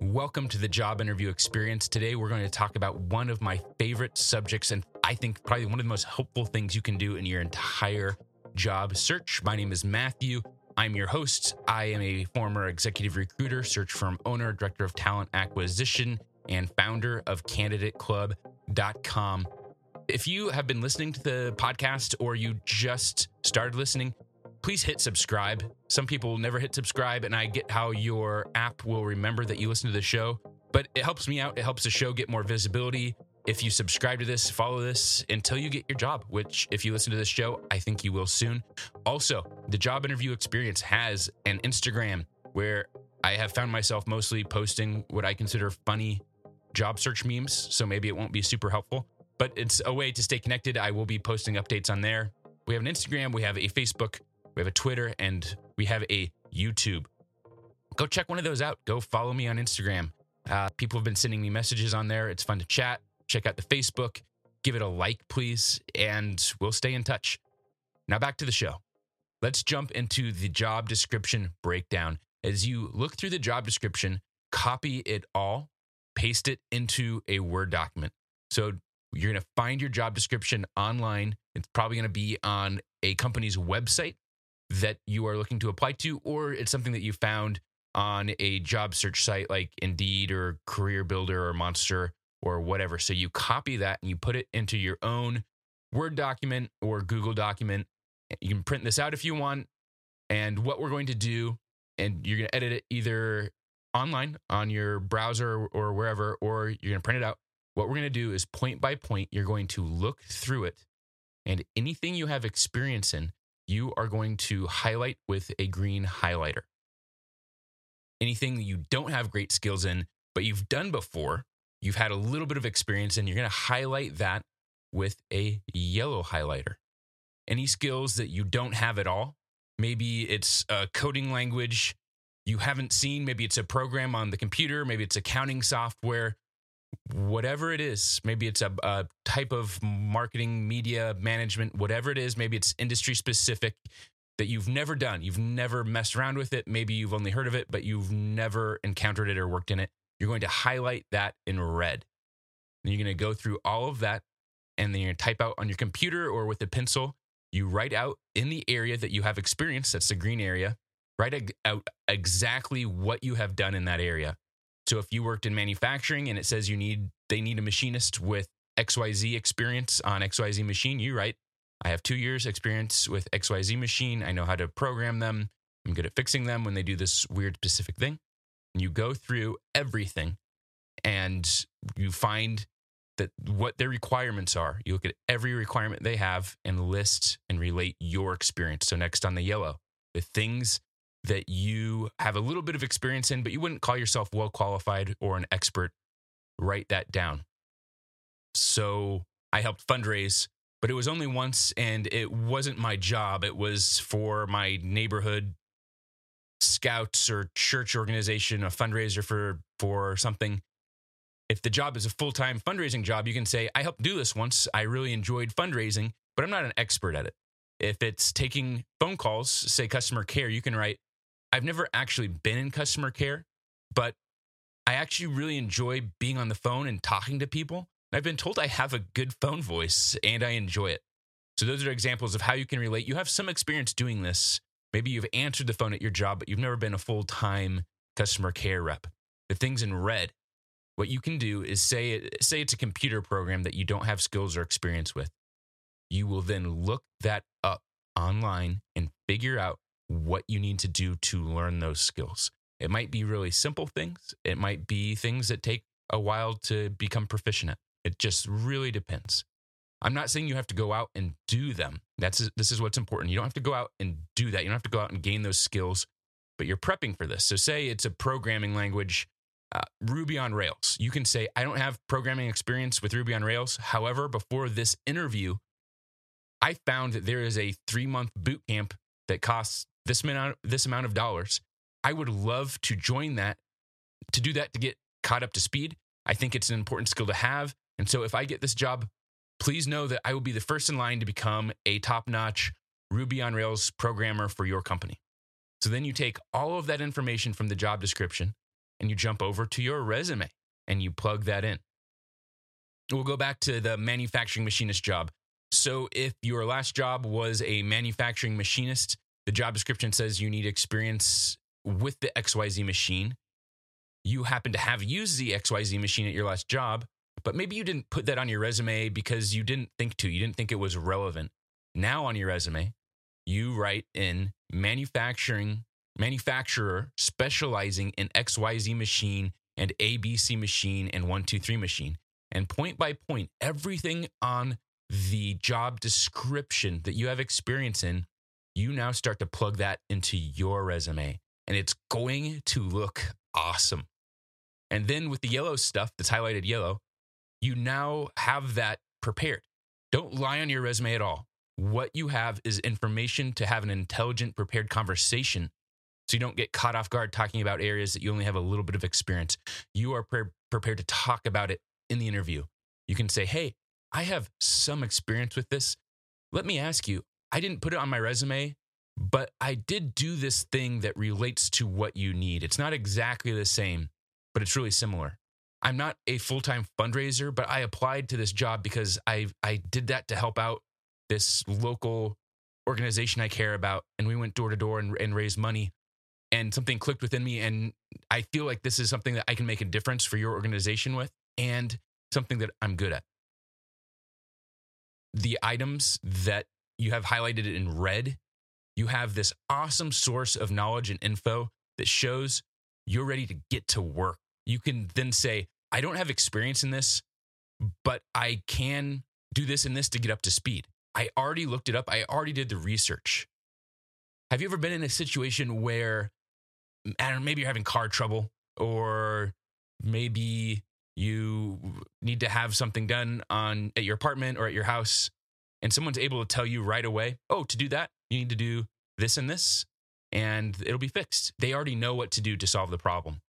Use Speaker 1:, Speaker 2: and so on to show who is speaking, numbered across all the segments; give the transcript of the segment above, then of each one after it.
Speaker 1: Welcome to the job interview experience. Today, we're going to talk about one of my favorite subjects, and I think probably one of the most helpful things you can do in your entire job search. My name is Matthew. I'm your host. I am a former executive recruiter, search firm owner, director of talent acquisition, and founder of candidateclub.com. If you have been listening to the podcast or you just started listening, please hit subscribe. Some people will never hit subscribe, and I get how your app will remember that you listen to the show, but it helps me out. It helps the show get more visibility. If you subscribe to this, follow this until you get your job, which, if you listen to this show, I think you will soon. Also, the job interview experience has an Instagram where I have found myself mostly posting what I consider funny job search memes. So maybe it won't be super helpful, but it's a way to stay connected. I will be posting updates on there. We have an Instagram, we have a Facebook, we have a Twitter, and we have a YouTube. Go check one of those out. Go follow me on Instagram. Uh, people have been sending me messages on there. It's fun to chat. Check out the Facebook. Give it a like, please, and we'll stay in touch. Now back to the show. Let's jump into the job description breakdown. As you look through the job description, copy it all, paste it into a Word document. So you're going to find your job description online. It's probably going to be on a company's website that you are looking to apply to, or it's something that you found on a job search site like Indeed or Career Builder or Monster or whatever. So you copy that and you put it into your own Word document or Google document. You can print this out if you want. And what we're going to do, and you're going to edit it either online on your browser or wherever, or you're going to print it out. What we're going to do is point by point, you're going to look through it, and anything you have experience in, you are going to highlight with a green highlighter. Anything that you don't have great skills in, but you've done before, you've had a little bit of experience and you're going to highlight that with a yellow highlighter. Any skills that you don't have at all, maybe it's a coding language you haven't seen, maybe it's a program on the computer, maybe it's accounting software, whatever it is, maybe it's a, a, type of marketing, media management, whatever it is, maybe it's industry specific that you've never done. You've never messed around with it. Maybe you've only heard of it, but you've never encountered it or worked in it. You're going to highlight that in red. And you're going to go through all of that and then you're going to type out on your computer or with a pencil. You write out in the area that you have experience, that's the green area, write out exactly what you have done in that area. So if you worked in manufacturing and it says you need they need a machinist with XYZ experience on XYZ machine, you write, I have two years experience with XYZ machine. I know how to program them. I'm good at fixing them when they do this weird specific thing. And you go through everything and you find that what their requirements are. You look at every requirement they have and list and relate your experience. So next on the yellow, the things that you have a little bit of experience in, but you wouldn't call yourself well qualified or an expert, write that down. So I helped fundraise, but it was only once and it wasn't my job. It was for my neighborhood scouts or church organization, a fundraiser for for something. If the job is a full time fundraising job, you can say, I helped do this once. I really enjoyed fundraising, but I'm not an expert at it. If it's taking phone calls, say customer care, you can write, I've never actually been in customer care, but I actually really enjoy being on the phone and talking to people. I've been told I have a good phone voice and I enjoy it. So, those are examples of how you can relate. You have some experience doing this. Maybe you've answered the phone at your job, but you've never been a full time customer care rep. The things in red, what you can do is say, say it's a computer program that you don't have skills or experience with. You will then look that up online and figure out what you need to do to learn those skills. It might be really simple things, it might be things that take a while to become proficient at. It just really depends. I'm not saying you have to go out and do them. That's this is what's important. You don't have to go out and do that. You don't have to go out and gain those skills, but you're prepping for this. So say it's a programming language, uh, Ruby on Rails. You can say I don't have programming experience with Ruby on Rails. However, before this interview, I found that there is a 3-month boot camp that costs this amount this amount of dollars. I would love to join that to do that to get caught up to speed. I think it's an important skill to have. And so if I get this job, please know that I will be the first in line to become a top notch Ruby on Rails programmer for your company. So then you take all of that information from the job description and you jump over to your resume and you plug that in. We'll go back to the manufacturing machinist job. So if your last job was a manufacturing machinist, the job description says you need experience with the XYZ machine. You happen to have used the XYZ machine at your last job, but maybe you didn't put that on your resume because you didn't think to, you didn't think it was relevant. Now on your resume, you write in manufacturing, manufacturer specializing in XYZ machine and ABC machine and 123 machine. And point by point, everything on the job description that you have experience in, you now start to plug that into your resume and it's going to look awesome. And then with the yellow stuff that's highlighted yellow, you now have that prepared. Don't lie on your resume at all. What you have is information to have an intelligent, prepared conversation so you don't get caught off guard talking about areas that you only have a little bit of experience. You are pre- prepared to talk about it in the interview. You can say, Hey, I have some experience with this. Let me ask you, I didn't put it on my resume, but I did do this thing that relates to what you need. It's not exactly the same, but it's really similar. I'm not a full time fundraiser, but I applied to this job because I I did that to help out this local organization I care about, and we went door to door and, and raised money. And something clicked within me, and I feel like this is something that I can make a difference for your organization with, and something that I'm good at. The items that you have highlighted it in red, you have this awesome source of knowledge and info that shows you're ready to get to work you can then say, I don't have experience in this, but I can do this and this to get up to speed. I already looked it up, I already did the research. Have you ever been in a situation where, I don't know, maybe you're having car trouble or maybe you need to have something done on at your apartment or at your house and someone's able to tell you right away, "Oh, to do that, you need to do this and this and it'll be fixed." They already know what to do to solve the problem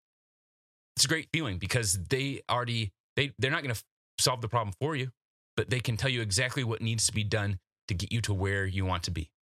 Speaker 1: it's a great feeling because they already they they're not going to solve the problem for you, but they can tell you exactly what needs to be done to get you to where you want to be.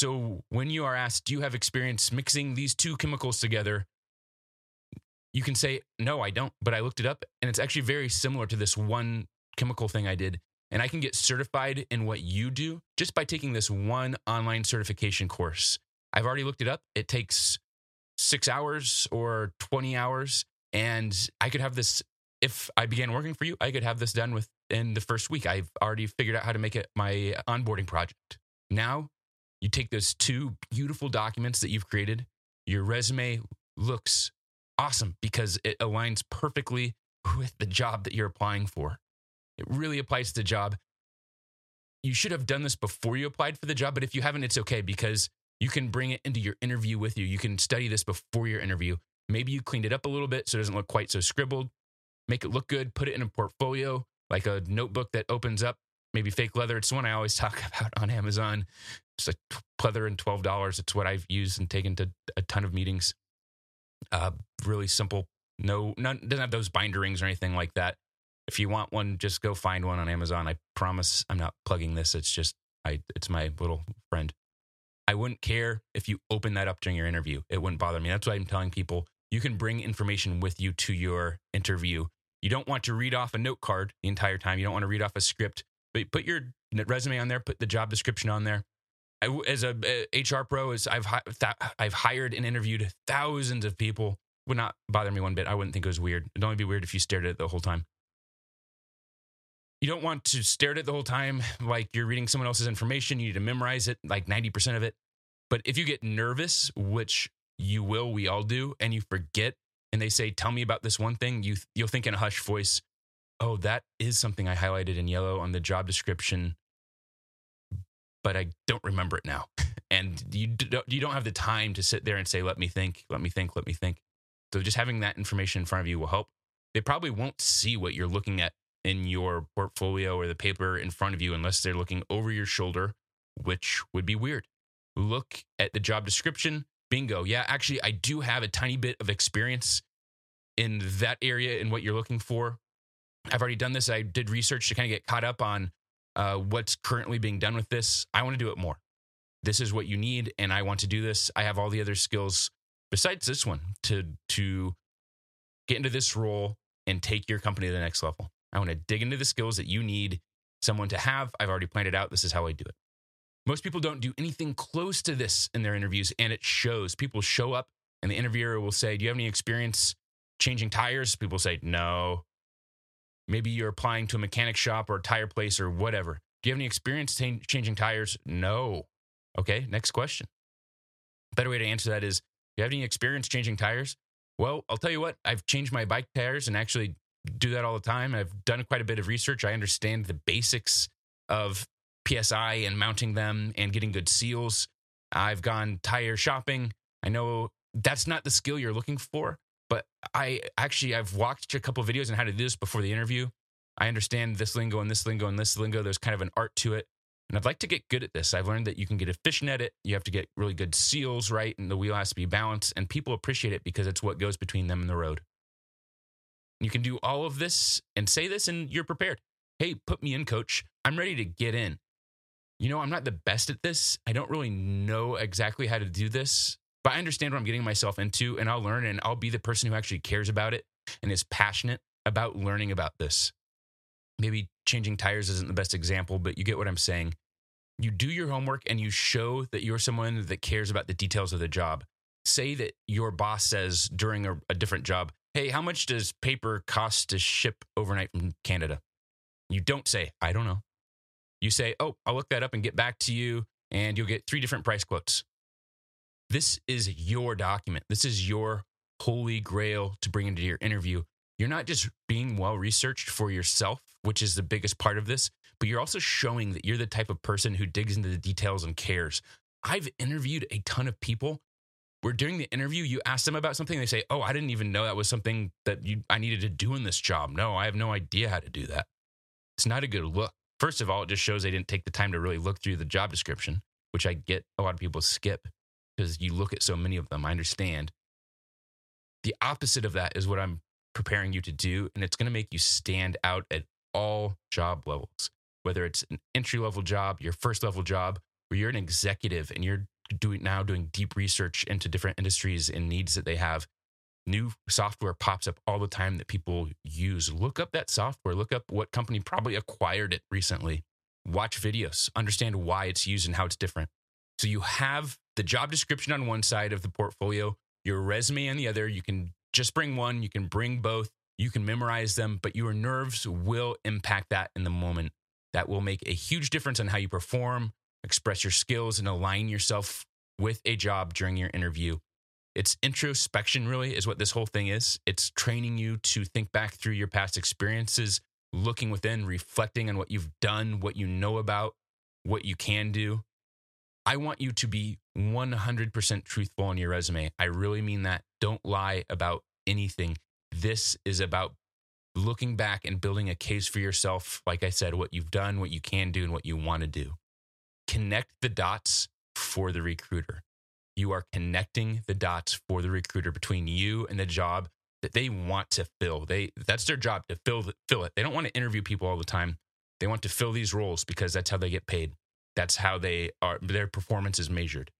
Speaker 2: So when you are asked, do you have experience mixing these two chemicals together? You can say, no, I don't, but I looked it up and it's actually very similar to this one chemical thing I did. And I can get certified in what you do just by taking this one online certification course. I've already looked it up. It takes six hours or 20 hours. And I could have this, if I began working for you, I could have this done within the first week. I've already figured out how to make it my onboarding project. Now you take those two beautiful documents that you've created, your resume looks awesome because it aligns perfectly with the job that you're applying for. It really applies to the job. You should have done this before you applied for the job, but if you haven't, it's okay because you can bring it into your interview with you. You can study this before your interview. Maybe you cleaned it up a little bit so it doesn't look quite so scribbled. Make it look good, put it in a portfolio, like a notebook that opens up, maybe fake leather. It's the one I always talk about on Amazon. It's like pleather and $12. It's what I've used and taken to a ton of meetings. Uh, really simple. No, none, doesn't have those binder rings or anything like that. If you want one, just go find one on Amazon. I promise I'm not plugging this. It's just I it's my little friend. I wouldn't care if you open that up during your interview. It wouldn't bother me. That's why I'm telling people you can bring information with you to your interview. You don't want to read off a note card the entire time. You don't want to read off a script, but put your resume on there, put the job description on there. I, as a, a HR pro, as I've I've hired and interviewed thousands of people. Would not bother me one bit. I wouldn't think it was weird. It'd only be weird if you stared at it the whole time. You don't want to stare at it the whole time like you're reading someone else's information. You need to memorize it, like 90% of it. But if you get nervous, which you will, we all do, and you forget, and they say, "Tell me about this one thing," you you'll think in a hush voice, "Oh, that is something I highlighted in yellow on the job description, but I don't remember it now." and you don't, you don't have the time to sit there and say, "Let me think, let me think, let me think." So just having that information in front of you will help. They probably won't see what you're looking at in your portfolio or the paper in front of you unless they're looking over your shoulder, which would be weird. Look at the job description. Bingo. Yeah, actually, I do have a tiny bit of experience in that area in what you're looking for. I've already done this. I did research to kind of get caught up on uh, what's currently being done with this. I want to do it more. This is what you need, and I want to do this. I have all the other skills besides this one to to get into this role and take your company to the next level. I want to dig into the skills that you need someone to have. I've already planned it out. This is how I do it. Most people don't do anything close to this in their interviews, and it shows. People show up, and the interviewer will say, Do you have any experience changing tires? People say, No. Maybe you're applying to a mechanic shop or a tire place or whatever. Do you have any experience t- changing tires? No. Okay, next question. Better way to answer that is Do you have any experience changing tires? Well, I'll tell you what, I've changed my bike tires and actually do that all the time. I've done quite a bit of research. I understand the basics of PSI and mounting them and getting good seals. I've gone tire shopping. I know that's not the skill you're looking for, but I actually I've watched a couple videos on how to do this before the interview. I understand this lingo and this lingo and this lingo. There's kind of an art to it. And I'd like to get good at this. I've learned that you can get efficient at it. You have to get really good seals right, and the wheel has to be balanced. And people appreciate it because it's what goes between them and the road. You can do all of this and say this, and you're prepared. Hey, put me in, coach. I'm ready to get in. You know, I'm not the best at this. I don't really know exactly how to do this, but I understand what I'm getting myself into, and I'll learn, and I'll be the person who actually cares about it and is passionate about learning about this. Maybe changing tires isn't the best example, but you get what I'm saying. You do your homework and you show that you're someone that cares about the details of the job. Say that your boss says during a, a different job, hey, how much does paper cost to ship overnight from Canada? You don't say, I don't know. You say, oh, I'll look that up and get back to you, and you'll get three different price quotes. This is your document. This is your holy grail to bring into your interview. You're not just being well researched for yourself, which is the biggest part of this, but you're also showing that you're the type of person who digs into the details and cares. I've interviewed a ton of people where during the interview you ask them about something they say oh i didn't even know that was something that you, i needed to do in this job no i have no idea how to do that it's not a good look first of all it just shows they didn't take the time to really look through the job description which i get a lot of people skip because you look at so many of them i understand the opposite of that is what i'm preparing you to do and it's going to make you stand out at all job levels whether it's an entry level job your first level job where you're an executive and you're doing now doing deep research into different industries and needs that they have. New software pops up all the time that people use. Look up that software. Look up what company probably acquired it recently. Watch videos, understand why it's used and how it's different. So you have the job description on one side of the portfolio, your resume on the other. You can just bring one, you can bring both, you can memorize them, but your nerves will impact that in the moment. That will make a huge difference on how you perform, express your skills, and align yourself with a job during your interview. It's introspection, really, is what this whole thing is. It's training you to think back through your past experiences, looking within, reflecting on what you've done, what you know about, what you can do. I want you to be 100% truthful on your resume. I really mean that. Don't lie about anything. This is about looking back and building a case for yourself. Like I said, what you've done, what you can do, and what you want to do. Connect the dots for the recruiter. You are connecting the dots for the recruiter between you and the job that they want to fill. They that's their job to fill fill it. They don't want to interview people all the time. They want to fill these roles because that's how they get paid. That's how they are their performance is measured.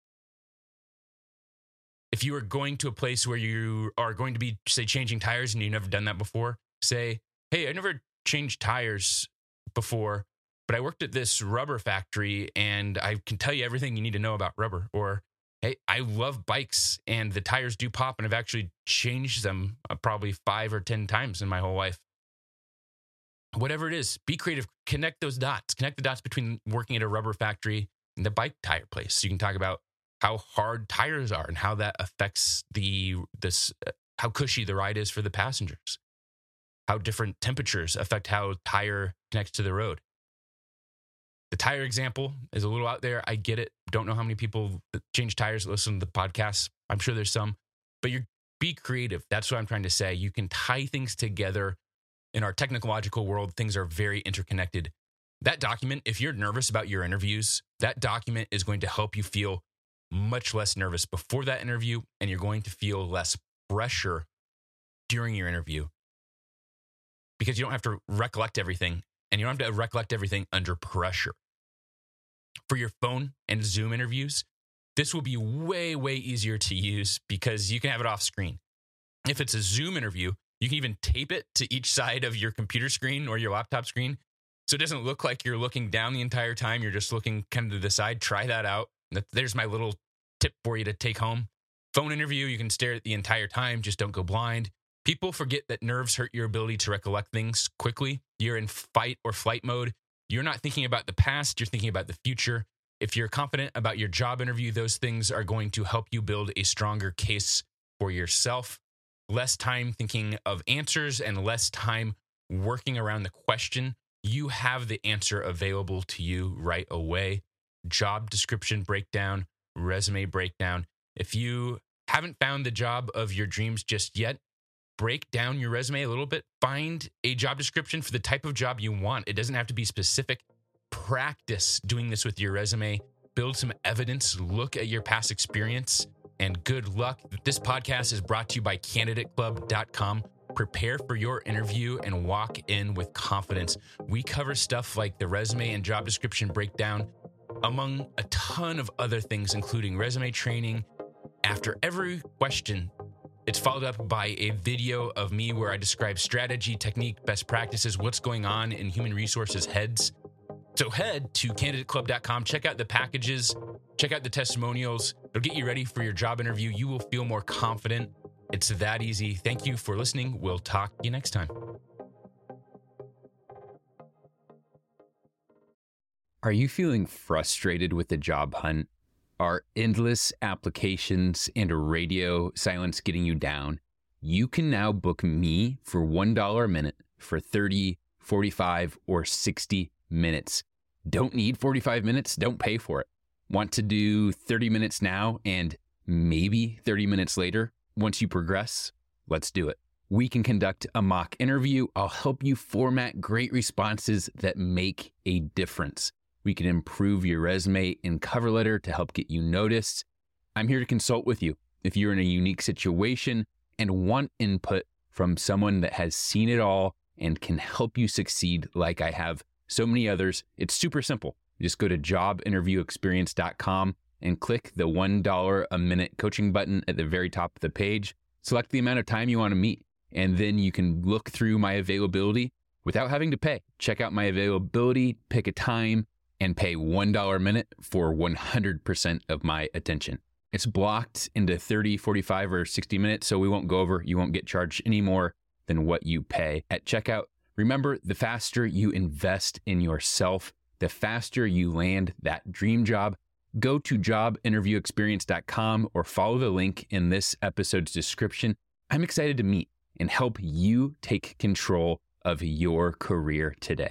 Speaker 2: If you are going to a place where you are going to be say changing tires and you've never done that before, say, "Hey, I never changed tires before, but I worked at this rubber factory and I can tell you everything you need to know about rubber." Or, "Hey, I love bikes and the tires do pop and I've actually changed them uh, probably 5 or 10 times in my whole life." Whatever it is, be creative, connect those dots, connect the dots between working at a rubber factory and the bike tire place. You can talk about how hard tires are and how that affects the this how cushy the ride is for the passengers. How different temperatures affect how tire connects to the road. The tire example is a little out there. I get it. Don't know how many people change tires listen to the podcast. I'm sure there's some but you're be creative. That's what i'm trying to say. You can tie things together in our technological world things are very interconnected that document if you're nervous about your interviews that document is going to help you feel much less nervous before that interview, and you're going to feel less pressure during your interview because you don't have to recollect everything and you don't have to recollect everything under pressure. For your phone and Zoom interviews, this will be way, way easier to use because you can have it off screen. If it's a Zoom interview, you can even tape it to each side of your computer screen or your laptop screen. So it doesn't look like you're looking down the entire time. You're just looking kind of to the side. Try that out. There's my little tip for you to take home. Phone interview, you can stare at the entire time, just don't go blind. People forget that nerves hurt your ability to recollect things quickly. You're in fight or flight mode. You're not thinking about the past, you're thinking about the future. If you're confident about your job interview, those things are going to help you build a stronger case for yourself. Less time thinking of answers and less time working around the question. You have the answer available to you right away. Job description breakdown, resume breakdown. If you haven't found the job of your dreams just yet, break down your resume a little bit. Find a job description for the type of job you want. It doesn't have to be specific. Practice doing this with your resume. Build some evidence. Look at your past experience. And good luck. This podcast is brought to you by candidateclub.com. Prepare for your interview and walk in with confidence. We cover stuff like the resume and job description breakdown, among a ton of other things, including resume training. After every question, it's followed up by a video of me where I describe strategy, technique, best practices, what's going on in human resources heads. So head to candidateclub.com, check out the packages, check out the testimonials. It'll get you ready for your job interview. You will feel more confident. It's that easy. Thank you for listening. We'll talk to you next time.
Speaker 1: Are you feeling frustrated with the job hunt? Are endless applications and a radio silence getting you down? You can now book me for $1 a minute for 30, 45, or 60 minutes. Don't need 45 minutes? Don't pay for it. Want to do 30 minutes now and maybe 30 minutes later? Once you progress, let's do it. We can conduct a mock interview. I'll help you format great responses that make a difference. We can improve your resume and cover letter to help get you noticed. I'm here to consult with you if you're in a unique situation and want input from someone that has seen it all and can help you succeed like I have so many others. It's super simple. You just go to jobinterviewexperience.com and click the $1 a minute coaching button at the very top of the page. Select the amount of time you want to meet, and then you can look through my availability without having to pay. Check out my availability, pick a time, and pay $1 a minute for 100% of my attention. It's blocked into 30, 45, or 60 minutes, so we won't go over. You won't get charged any more than what you pay at checkout. Remember, the faster you invest in yourself, the faster you land that dream job. Go to jobinterviewexperience.com or follow the link in this episode's description. I'm excited to meet and help you take control of your career today.